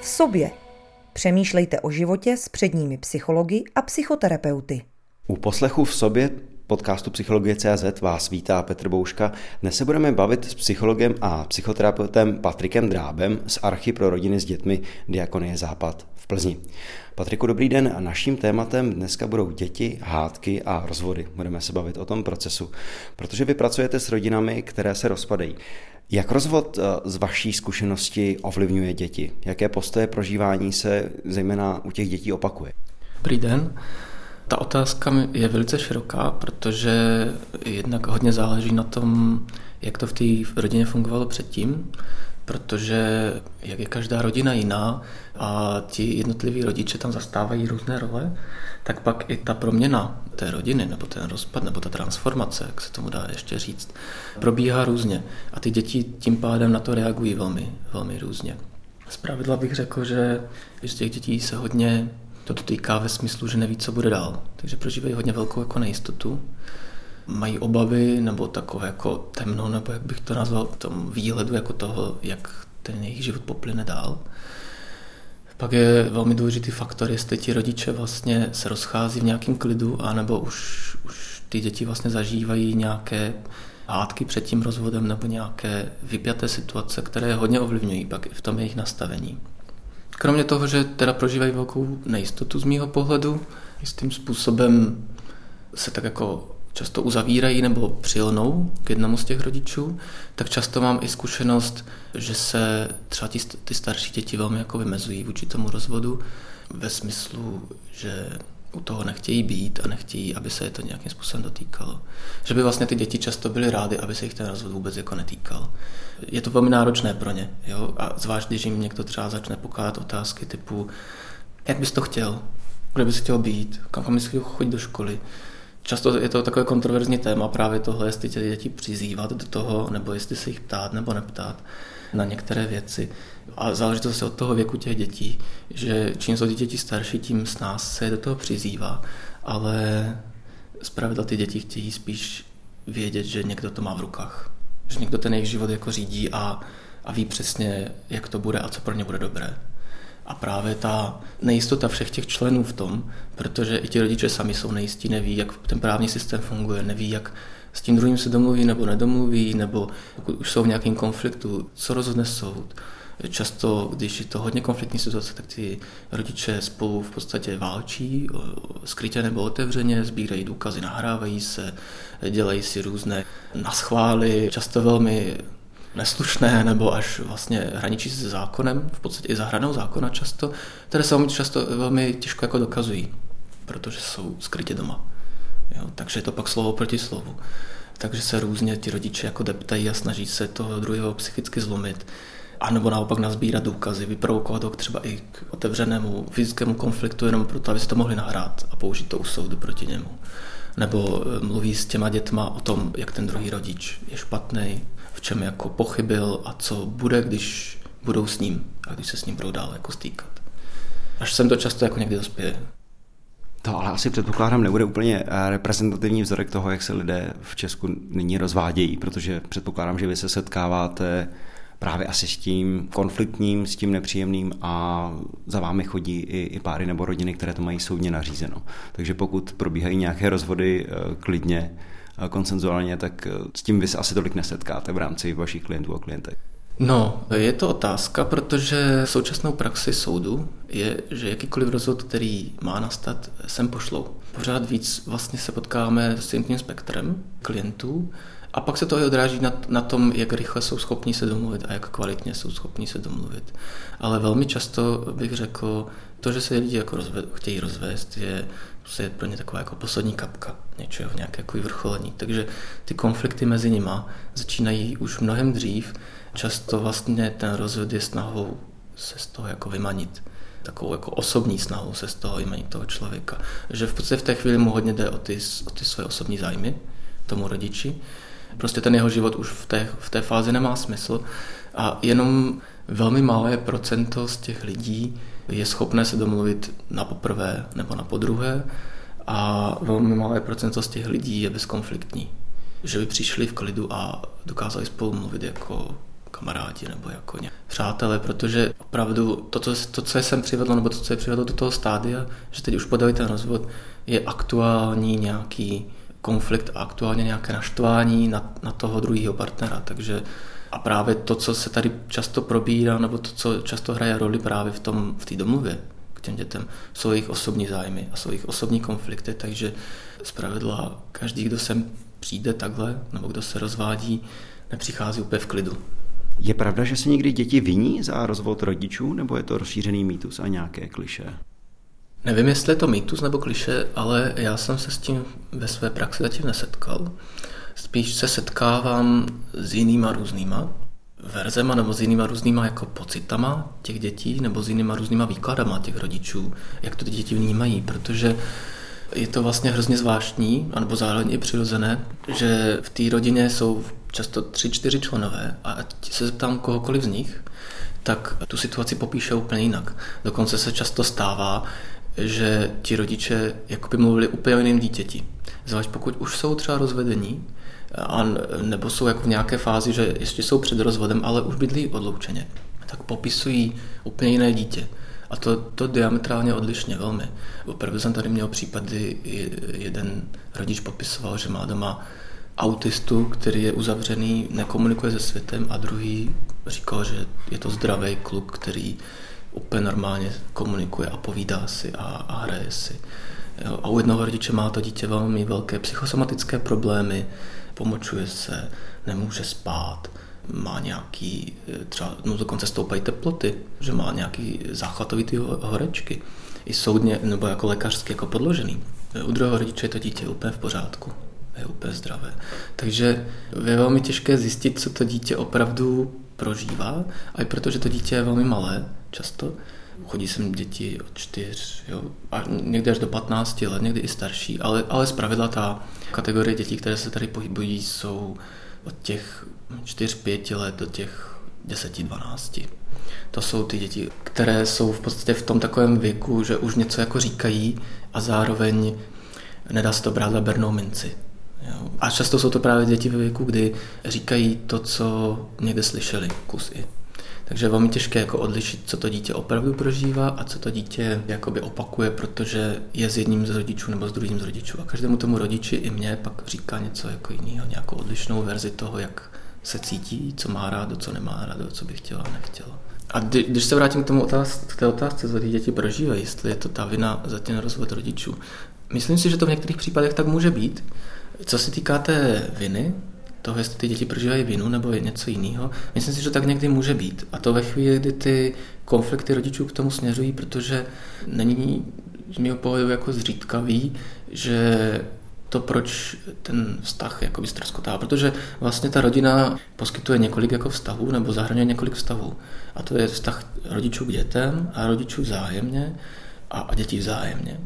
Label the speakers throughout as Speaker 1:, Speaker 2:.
Speaker 1: v sobě. Přemýšlejte o životě s předními psychologi a psychoterapeuty.
Speaker 2: U poslechu v sobě podcastu Psychologie CZ vás vítá Petr Bouška. Dnes se budeme bavit s psychologem a psychoterapeutem Patrikem Drábem z Archy pro rodiny s dětmi Diakonie Západ v Plzni. Patriku, dobrý den. Naším tématem dneska budou děti, hádky a rozvody. Budeme se bavit o tom procesu, protože vy pracujete s rodinami, které se rozpadají. Jak rozvod eh, z vaší zkušenosti ovlivňuje děti? Jaké postoje prožívání se zejména u těch dětí opakuje?
Speaker 3: Dobrý den. Ta otázka je velice široká, protože jednak hodně záleží na tom, jak to v té rodině fungovalo předtím, protože jak je každá rodina jiná a ti jednotliví rodiče tam zastávají různé role, tak pak i ta proměna té rodiny, nebo ten rozpad, nebo ta transformace, jak se tomu dá ještě říct, probíhá různě. A ty děti tím pádem na to reagují velmi, velmi různě. Z pravidla bych řekl, že z těch dětí se hodně to týká ve smyslu, že neví, co bude dál. Takže prožívají hodně velkou jako nejistotu. Mají obavy nebo takové jako temno, nebo jak bych to nazval, v tom výhledu jako toho, jak ten jejich život poplyne dál. Pak je velmi důležitý faktor, jestli ti rodiče vlastně se rozchází v nějakém klidu, anebo už, už ty děti vlastně zažívají nějaké hádky před tím rozvodem nebo nějaké vypjaté situace, které hodně ovlivňují pak i v tom jejich nastavení. Kromě toho, že teda prožívají velkou nejistotu z mýho pohledu, jistým způsobem se tak jako často uzavírají nebo přilnou k jednomu z těch rodičů, tak často mám i zkušenost, že se třeba ty, ty starší děti velmi jako vymezují vůči tomu rozvodu ve smyslu, že u toho nechtějí být a nechtějí, aby se je to nějakým způsobem dotýkalo. Že by vlastně ty děti často byly rády, aby se jich ten rozvod vůbec jako netýkal. Je to velmi náročné pro ně. Jo? A zvlášť, když jim někdo třeba začne pokládat otázky typu, jak bys to chtěl, kde bys chtěl být, kam bys chtěl chodit do školy. Často je to takové kontroverzní téma právě tohle, jestli tě děti přizývat do toho, nebo jestli se jich ptát nebo neptát na některé věci. A záleží to zase od toho věku těch dětí, že čím jsou děti starší, tím s nás se do toho přizývá, ale zpravidla ty děti chtějí spíš vědět, že někdo to má v rukách. Že někdo ten jejich život jako řídí a, a ví přesně, jak to bude a co pro ně bude dobré. A právě ta nejistota všech těch členů v tom, protože i ti rodiče sami jsou nejistí, neví, jak ten právní systém funguje, neví, jak s tím druhým se domluví nebo nedomluví, nebo pokud už jsou v nějakém konfliktu, co rozhodne soud. Často, když je to hodně konfliktní situace, tak ty rodiče spolu v podstatě válčí, skrytě nebo otevřeně, sbírají důkazy, nahrávají se, dělají si různé naschvály, často velmi neslušné nebo až vlastně hraničí se zákonem, v podstatě i za hranou zákona často, které se často velmi těžko jako dokazují, protože jsou skrytě doma. Jo, takže je to pak slovo proti slovu. Takže se různě ti rodiče jako deptají a snaží se toho druhého psychicky zlomit. A nebo naopak nazbírat důkazy, vyprovokovat ho třeba i k otevřenému fyzickému konfliktu, jenom proto, aby se to mohli nahrát a použít to u soudu proti němu. Nebo eh, mluví s těma dětma o tom, jak ten druhý rodič je špatný, v čem jako pochybil a co bude, když budou s ním a když se s ním budou dál jako stýkat. Až sem to často jako někdy dospěje.
Speaker 2: To ale asi předpokládám nebude úplně eh, reprezentativní vzorek toho, jak se lidé v Česku nyní rozvádějí, protože předpokládám, že vy se setkáváte právě asi s tím konfliktním, s tím nepříjemným a za vámi chodí i, i páry nebo rodiny, které to mají soudně nařízeno. Takže pokud probíhají nějaké rozvody eh, klidně, eh, konsenzuálně, tak s tím vy se asi tolik nesetkáte v rámci vašich klientů a klientek.
Speaker 3: No, je to otázka, protože současnou praxi soudu je, že jakýkoliv rozhod, který má nastat, sem pošlou. Pořád víc vlastně se potkáme s tím spektrem klientů a pak se to i odráží na, na tom, jak rychle jsou schopni se domluvit a jak kvalitně jsou schopni se domluvit. Ale velmi často bych řekl, to, že se lidi jako rozved, chtějí rozvést, je, je pro ně taková jako poslední kapka něčeho, nějaké jako vrcholení. Takže ty konflikty mezi nima začínají už mnohem dřív, Často vlastně ten rozvod je snahou se z toho jako vymanit takovou jako osobní snahu se z toho vymanit toho člověka. Že v podstatě v té chvíli mu hodně jde o ty, o ty své osobní zájmy, tomu rodiči. Prostě ten jeho život už v té, v té fázi nemá smysl a jenom velmi malé procento z těch lidí je schopné se domluvit na poprvé nebo na podruhé a velmi malé procento z těch lidí je bezkonfliktní. Že by přišli v klidu a dokázali spolu mluvit jako kamarádi nebo jako ně, přátelé, protože opravdu to, to, to, co je sem přivedlo, nebo to, co je přivedlo do toho stádia, že teď už podali ten rozvod, je aktuální nějaký konflikt a aktuálně nějaké naštvání na, na toho druhého partnera. Takže a právě to, co se tady často probírá, nebo to, co často hraje roli právě v tom v té domluvě k těm dětem, jsou jejich osobní zájmy a jsou jejich osobní konflikty, takže zpravidla každý, kdo sem přijde takhle, nebo kdo se rozvádí, nepřichází úplně v klidu.
Speaker 2: Je pravda, že se někdy děti viní za rozvod rodičů, nebo je to rozšířený mýtus a nějaké kliše?
Speaker 3: Nevím, jestli je to mýtus nebo kliše, ale já jsem se s tím ve své praxi zatím nesetkal. Spíš se setkávám s jinýma různýma verzema nebo s jinýma různýma jako pocitama těch dětí nebo s jinýma různýma výkladama těch rodičů, jak to ty děti vnímají, protože je to vlastně hrozně zvláštní, anebo zároveň i přirozené, že v té rodině jsou často tři, čtyři členové a ať se zeptám kohokoliv z nich, tak tu situaci popíše úplně jinak. Dokonce se často stává, že ti rodiče jakoby mluvili úplně o jiném dítěti. Zvlášť pokud už jsou třeba rozvedení, a nebo jsou jako v nějaké fázi, že ještě jsou před rozvodem, ale už bydlí odloučeně, tak popisují úplně jiné dítě. A to, to diametrálně odlišně velmi. Opravdu jsem tady měl případy, jeden rodič popisoval, že má doma autistu, který je uzavřený, nekomunikuje se světem a druhý říkal, že je to zdravý kluk, který úplně normálně komunikuje a povídá si a, a hraje si. A u jednoho rodiče má to dítě velmi velké psychosomatické problémy, pomočuje se, nemůže spát, má nějaký, třeba no dokonce stoupají teploty, že má nějaký záchvatovitý horečky. I soudně, nebo jako lékařsky jako podložený. U druhého rodiče je to dítě úplně v pořádku je úplně zdravé. Takže je velmi těžké zjistit, co to dítě opravdu prožívá, a i protože to dítě je velmi malé často, chodí sem děti od čtyř, jo, a někdy až do 15 let, někdy i starší, ale, ale zpravidla ta kategorie dětí, které se tady pohybují, jsou od těch 4-5 let do těch 10-12. To jsou ty děti, které jsou v podstatě v tom takovém věku, že už něco jako říkají a zároveň nedá se to brát za bernou minci. Jo. A často jsou to právě děti ve věku, kdy říkají to, co někde slyšeli, kus i. Takže je velmi těžké jako odlišit, co to dítě opravdu prožívá a co to dítě jakoby opakuje, protože je s jedním z rodičů nebo s druhým z rodičů. A každému tomu rodiči i mě pak říká něco jako jiného, nějakou odlišnou verzi toho, jak se cítí, co má rádo, co nemá rádo, co by chtěla a nechtěla. A když se vrátím k, tomu otázce, k té otázce, co ty děti prožívají, jestli je to ta vina za ten rozvod rodičů, myslím si, že to v některých případech tak může být, co se týká té viny, toho, jestli ty děti prožívají vinu nebo je něco jiného, myslím si, že tak někdy může být. A to ve chvíli, kdy ty konflikty rodičů k tomu směřují, protože není z mého pohledu jako zřídkavý, že to, proč ten vztah jako ztroskotá, protože vlastně ta rodina poskytuje několik jako vztahů nebo zahrnuje několik vztahů. A to je vztah rodičů k dětem a rodičů vzájemně a, a dětí vzájemně.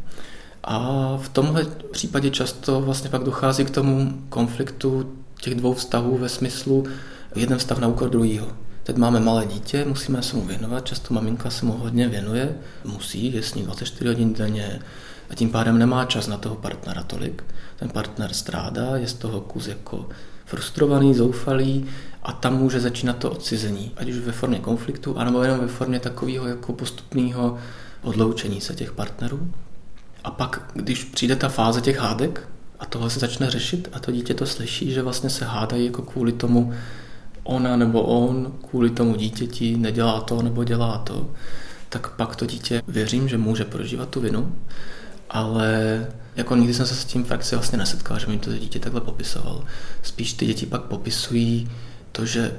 Speaker 3: A v tomhle případě často vlastně pak dochází k tomu konfliktu těch dvou vztahů ve smyslu jeden vztah na úkor druhého. Teď máme malé dítě, musíme se mu věnovat, často maminka se mu hodně věnuje, musí, je s ním 24 hodin denně a tím pádem nemá čas na toho partnera tolik. Ten partner strádá, je z toho kus jako frustrovaný, zoufalý a tam může začínat to odcizení, ať už ve formě konfliktu, anebo jenom ve formě takového jako postupného odloučení se těch partnerů. A pak, když přijde ta fáze těch hádek a tohle se začne řešit a to dítě to slyší, že vlastně se hádají jako kvůli tomu ona nebo on, kvůli tomu dítěti nedělá to nebo dělá to, tak pak to dítě věřím, že může prožívat tu vinu, ale jako nikdy jsem se s tím fakt vlastně nesetkal, že mi to dítě takhle popisoval. Spíš ty děti pak popisují to, že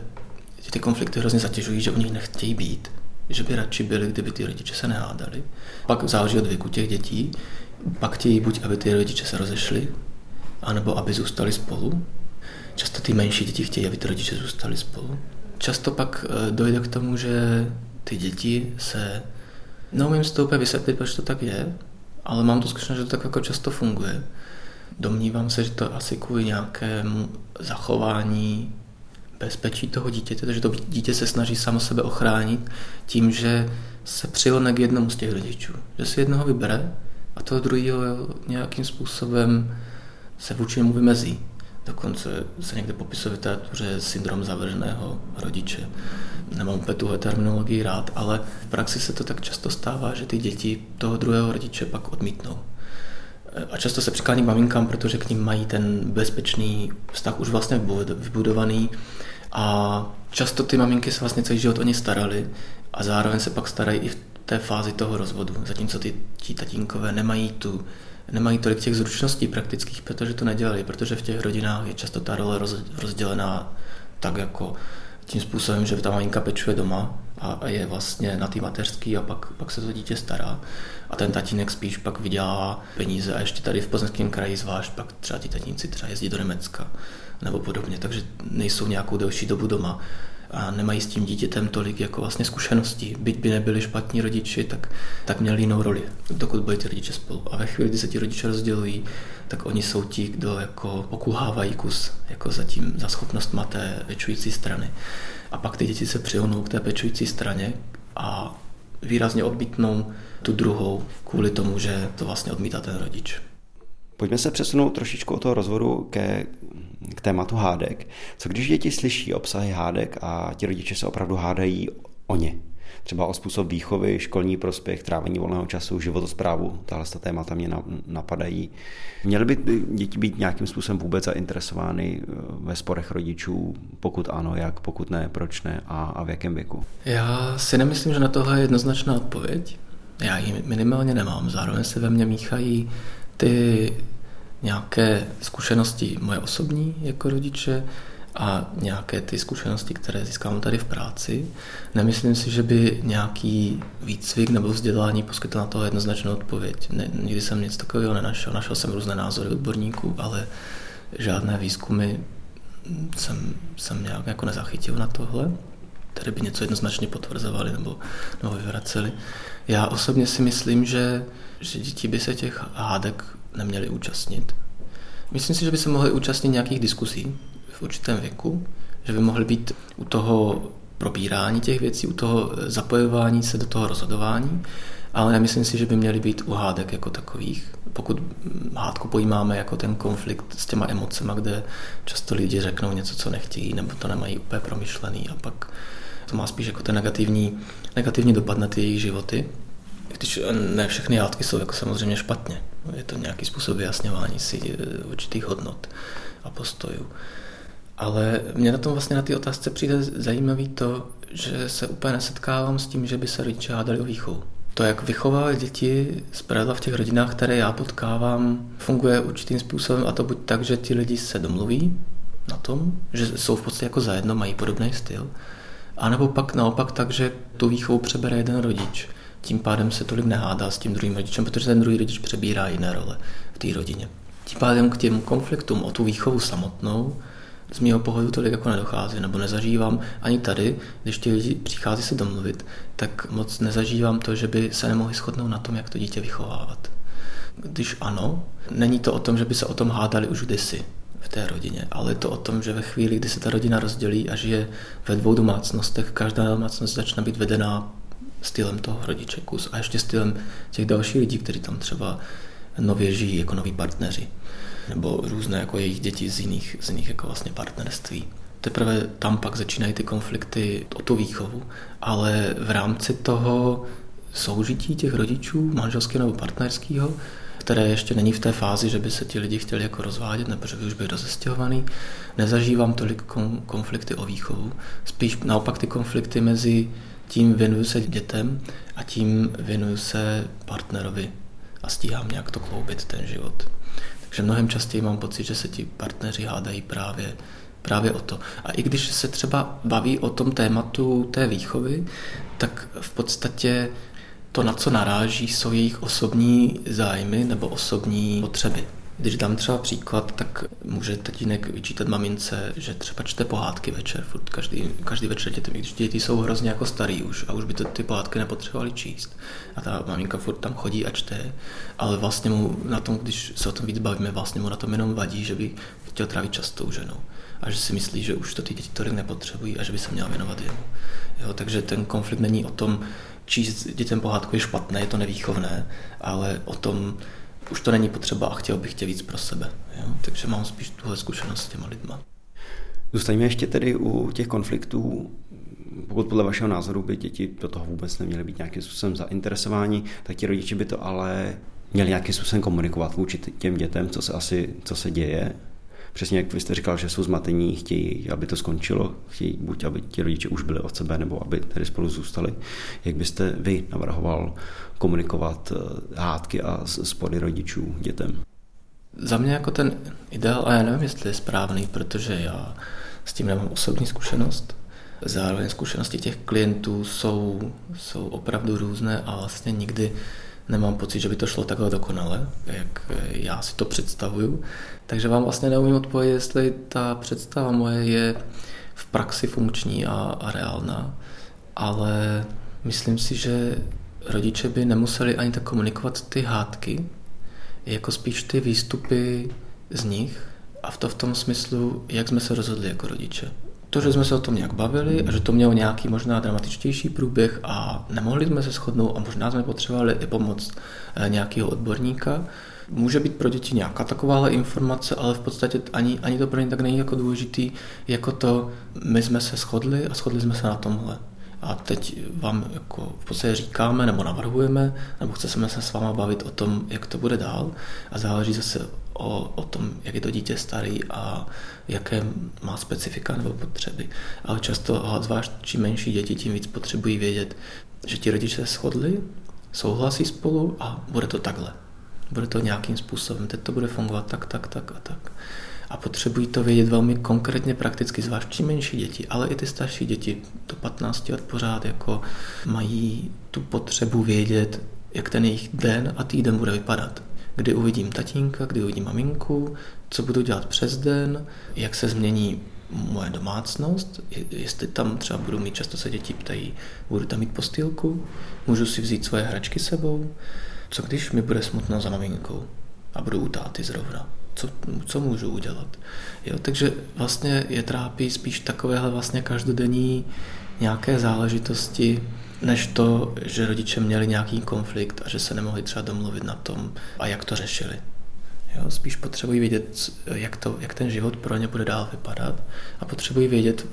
Speaker 3: ty konflikty hrozně zatěžují, že u nich nechtějí být že by radši byli, kdyby ty rodiče se nehádali. Pak záleží od věku těch dětí, pak chtějí buď, aby ty rodiče se rozešli, anebo aby zůstali spolu. Často ty menší děti chtějí, aby ty rodiče zůstali spolu. Často pak eh, dojde k tomu, že ty děti se, neumím si to vysvětlit, proč to tak je, ale mám tu zkušenost, že to tak jako často funguje. Domnívám se, že to asi kvůli nějakému zachování bezpečí toho dítěte, takže to dítě se snaží samo sebe ochránit tím, že se přilne k jednomu z těch rodičů. Že si jednoho vybere a toho druhého nějakým způsobem se vůči němu vymezí. Dokonce se někde popisuje v literatuře syndrom zavrženého rodiče. Nemám úplně tu terminologii rád, ale v praxi se to tak často stává, že ty děti toho druhého rodiče pak odmítnou. A často se přiklání k maminkám, protože k ním mají ten bezpečný vztah už vlastně vybudovaný a často ty maminky se vlastně celý život o ně starali a zároveň se pak starají i v té fázi toho rozvodu, zatímco ty tatínkové nemají tu nemají tolik těch zručností praktických, protože to nedělali, protože v těch rodinách je často ta role rozdělená tak jako tím způsobem, že ta maminka pečuje doma a je vlastně na té mateřský a pak, pak se to dítě stará. A ten tatínek spíš pak vydělává peníze a ještě tady v Plzeňském kraji zvlášť pak třeba ti tatínci třeba jezdí do Německa nebo podobně, takže nejsou nějakou delší dobu doma a nemají s tím dítětem tolik jako vlastně zkušeností. Byť by nebyli špatní rodiči, tak, tak měli jinou roli, dokud byli ty rodiče spolu. A ve chvíli, kdy se ti rodiče rozdělují, tak oni jsou ti, kdo jako pokulhávají kus jako za, tím, za schopnost té pečující strany. A pak ty děti se přihonou k té pečující straně a výrazně odmítnou tu druhou kvůli tomu, že to vlastně odmítá ten rodič.
Speaker 2: Pojďme se přesunout trošičku od toho rozvodu ke, k tématu hádek. Co když děti slyší obsahy hádek a ti rodiče se opravdu hádají o ně? Třeba o způsob výchovy, školní prospěch, trávení volného času, životosprávu. Tahle témata mě napadají. Měly by děti být nějakým způsobem vůbec zainteresovány eh, ve sporech rodičů? Pokud ano, jak, pokud ne, proč ne a, a v jakém věku?
Speaker 3: Já si nemyslím, že na tohle je jednoznačná odpověď. Já ji minimálně nemám. Zároveň se ve mně míchají ty nějaké zkušenosti moje osobní jako rodiče a nějaké ty zkušenosti, které získám tady v práci. Nemyslím si, že by nějaký výcvik nebo vzdělání poskytl na to jednoznačnou odpověď. Ne, nikdy jsem nic takového nenašel. Našel jsem různé názory odborníků, ale žádné výzkumy jsem, jsem nějak jako nezachytil na tohle, které by něco jednoznačně potvrzovali nebo, nebo vyvraceli. Já osobně si myslím, že, že děti by se těch hádek neměly účastnit. Myslím si, že by se mohly účastnit nějakých diskusí v určitém věku, že by mohly být u toho probírání těch věcí, u toho zapojování se do toho rozhodování, ale nemyslím si, že by měly být u hádek jako takových. Pokud hádku pojímáme jako ten konflikt s těma emocema, kde často lidi řeknou něco, co nechtějí, nebo to nemají úplně promyšlený a pak to má spíš jako ten negativní, negativní dopad na ty jejich životy. Když ne všechny hádky jsou jako samozřejmě špatně. Je to nějaký způsob vyjasňování si eh, určitých hodnot a postojů. Ale mě na tom vlastně na té otázce přijde zajímavý to, že se úplně nesetkávám s tím, že by se rodiče hádali o výchovu. To, jak vychovávat děti zpravidla v těch rodinách, které já potkávám, funguje určitým způsobem a to buď tak, že ti lidi se domluví na tom, že jsou v podstatě jako zajedno, mají podobný styl, a nebo pak naopak tak, že tu výchovu přebere jeden rodič. Tím pádem se tolik nehádá s tím druhým rodičem, protože ten druhý rodič přebírá jiné role v té rodině. Tím pádem k těm konfliktům o tu výchovu samotnou z mého pohledu tolik jako nedochází, nebo nezažívám ani tady, když ti lidi přichází se domluvit, tak moc nezažívám to, že by se nemohli shodnout na tom, jak to dítě vychovávat. Když ano, není to o tom, že by se o tom hádali už kdysi v té rodině, ale je to o tom, že ve chvíli, kdy se ta rodina rozdělí a žije ve dvou domácnostech, každá domácnost začne být vedená stylem toho rodiče kus a ještě stylem těch dalších lidí, kteří tam třeba nově žijí jako noví partneři nebo různé jako jejich děti z jiných, z jiných jako vlastně partnerství. Teprve tam pak začínají ty konflikty o tu výchovu, ale v rámci toho soužití těch rodičů, manželského nebo partnerského, které ještě není v té fázi, že by se ti lidi chtěli jako rozvádět nebo že by už byli rozestěhovaný, nezažívám tolik konflikty o výchovu. Spíš naopak ty konflikty mezi tím věnuju se dětem a tím věnuju se partnerovi a stíhám nějak to kloubit ten život. Takže mnohem častěji mám pocit, že se ti partneři hádají právě, právě o to. A i když se třeba baví o tom tématu té výchovy, tak v podstatě to, na co naráží, jsou jejich osobní zájmy nebo osobní potřeby. Když dám třeba příklad, tak může tatínek vyčítat mamince, že třeba čte pohádky večer, furt každý, každý večer dětem, když děti jsou hrozně jako starý už a už by to, ty pohádky nepotřebovali číst. A ta maminka furt tam chodí a čte, ale vlastně mu na tom, když se o tom víc bavíme, vlastně mu na tom jenom vadí, že by chtěl trávit čas tou ženou. A že si myslí, že už to ty děti tolik nepotřebují a že by se měla věnovat jemu. Jo, takže ten konflikt není o tom, číst dětem pohádku je špatné, je to nevýchovné, ale o tom, už to není potřeba a chtěl bych tě víc pro sebe. Jo? Takže mám spíš tuhle zkušenost s těma lidma.
Speaker 2: Zůstaňme ještě tedy u těch konfliktů. Pokud podle vašeho názoru by děti do toho vůbec neměly být nějakým způsobem zainteresováni, tak ti rodiče by to ale měli nějakým způsobem komunikovat vůči těm dětem, co se asi co se děje. Přesně jak vy jste říkal, že jsou zmatení, chtějí, aby to skončilo, chtějí buď, aby ti rodiče už byli od sebe, nebo aby tedy spolu zůstali. Jak byste vy navrhoval komunikovat eh, hádky a spory rodičů dětem?
Speaker 3: Za mě jako ten ideál, a já nevím, jestli je správný, protože já s tím nemám osobní zkušenost. Zároveň zkušenosti těch klientů jsou, jsou opravdu různé a vlastně nikdy nemám pocit, že by to šlo takhle dokonale, jak já si to představuju. Takže vám vlastně neumím odpovědět, jestli ta představa moje je v praxi funkční a, a reálná, ale myslím si, že rodiče by nemuseli ani tak komunikovat ty hádky, jako spíš ty výstupy z nich a v to v tom smyslu, jak jsme se rozhodli jako rodiče. To, že jsme se o tom nějak bavili a že to mělo nějaký možná dramatičtější průběh a nemohli jsme se shodnout a možná jsme potřebovali i pomoc eh, nějakého odborníka, může být pro děti nějaká takováhle informace, ale v podstatě ani, ani to pro ně tak není jako důležitý, jako to, my jsme se shodli a shodli jsme se na tomhle. A teď vám jako v podstatě říkáme nebo navrhujeme, nebo chceme se s váma bavit o tom, jak to bude dál a záleží zase o, o tom, jak je to dítě starý a jaké má specifika nebo potřeby. Ale často, zvlášť čím menší děti, tím víc potřebují vědět, že ti rodiče se shodli, souhlasí spolu a bude to takhle. Bude to nějakým způsobem, teď to bude fungovat tak, tak, tak a tak a potřebují to vědět velmi konkrétně, prakticky, zvlášť ti menší děti, ale i ty starší děti do 15 let pořád jako mají tu potřebu vědět, jak ten jejich den a týden bude vypadat. Kdy uvidím tatínka, kdy uvidím maminku, co budu dělat přes den, jak se změní moje domácnost, jestli tam třeba budu mít, často se děti ptají, budu tam mít postýlku, můžu si vzít svoje hračky sebou, co když mi bude smutno za maminkou a budu u táty zrovna co, co můžu udělat. Jo, takže vlastně je trápí spíš takovéhle vlastně každodenní nějaké záležitosti, než to, že rodiče měli nějaký konflikt a že se nemohli třeba domluvit na tom a jak to řešili. Jo, spíš potřebují vědět, jak, to, jak ten život pro ně bude dál vypadat a potřebují vědět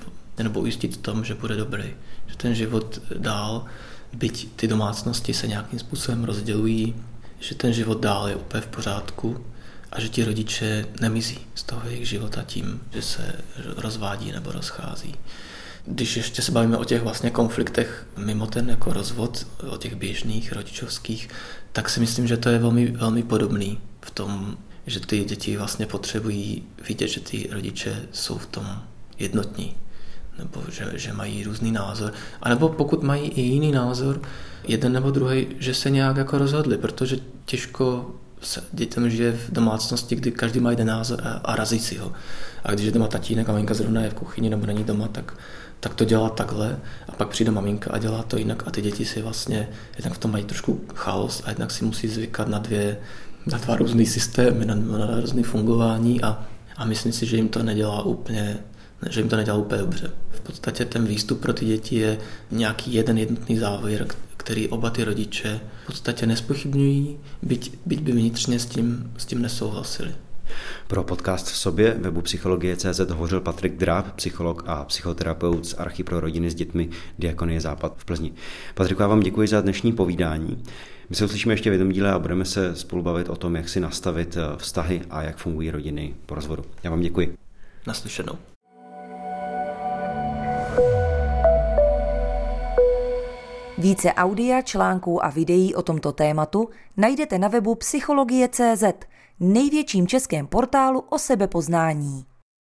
Speaker 3: nebo ujistit tom, že bude dobrý. Že ten život dál, byť ty domácnosti se nějakým způsobem rozdělují, že ten život dál je úplně v pořádku a že ti rodiče nemizí z toho jejich života tím, že se rozvádí nebo rozchází. Když ještě se bavíme o těch vlastně konfliktech mimo ten jako rozvod, o těch běžných rodičovských, tak si myslím, že to je velmi, velmi podobný v tom, že ty děti vlastně potřebují vidět, že ty rodiče jsou v tom jednotní, nebo že, že mají různý názor, a nebo pokud mají i jiný názor, jeden nebo druhý, že se nějak jako rozhodli, protože těžko se dětem žije v domácnosti, kdy každý má jeden názor a, a razí si ho. A když je doma tatínek a maminka zrovna je v kuchyni nebo není doma, tak, tak to dělá takhle a pak přijde maminka a dělá to jinak a ty děti si vlastně jednak v tom mají trošku chaos a jednak si musí zvykat na dvě, na dva různé systémy, na, na různé fungování a, a myslím si, že jim to nedělá úplně že jim to nedělá úplně dobře. V podstatě ten výstup pro ty děti je nějaký jeden jednotný závěr, který oba ty rodiče v podstatě nespochybňují, byť, byť by vnitřně s tím, s tím nesouhlasili.
Speaker 2: Pro podcast v sobě webu Psychologie.cz hovořil Patrik Dráb, psycholog a psychoterapeut z Archy pro rodiny s dětmi Diakonie Západ v Plzni. Patriku, já vám děkuji za dnešní povídání. My se uslyšíme ještě v jednom díle a budeme se spolu bavit o tom, jak si nastavit eh, vztahy a jak fungují rodiny po rozvodu. Já vám děkuji.
Speaker 3: Naslyšenou.
Speaker 1: Více audia, článků a videí o tomto tématu najdete na webu psychologie.cz, největším českém portálu o sebepoznání.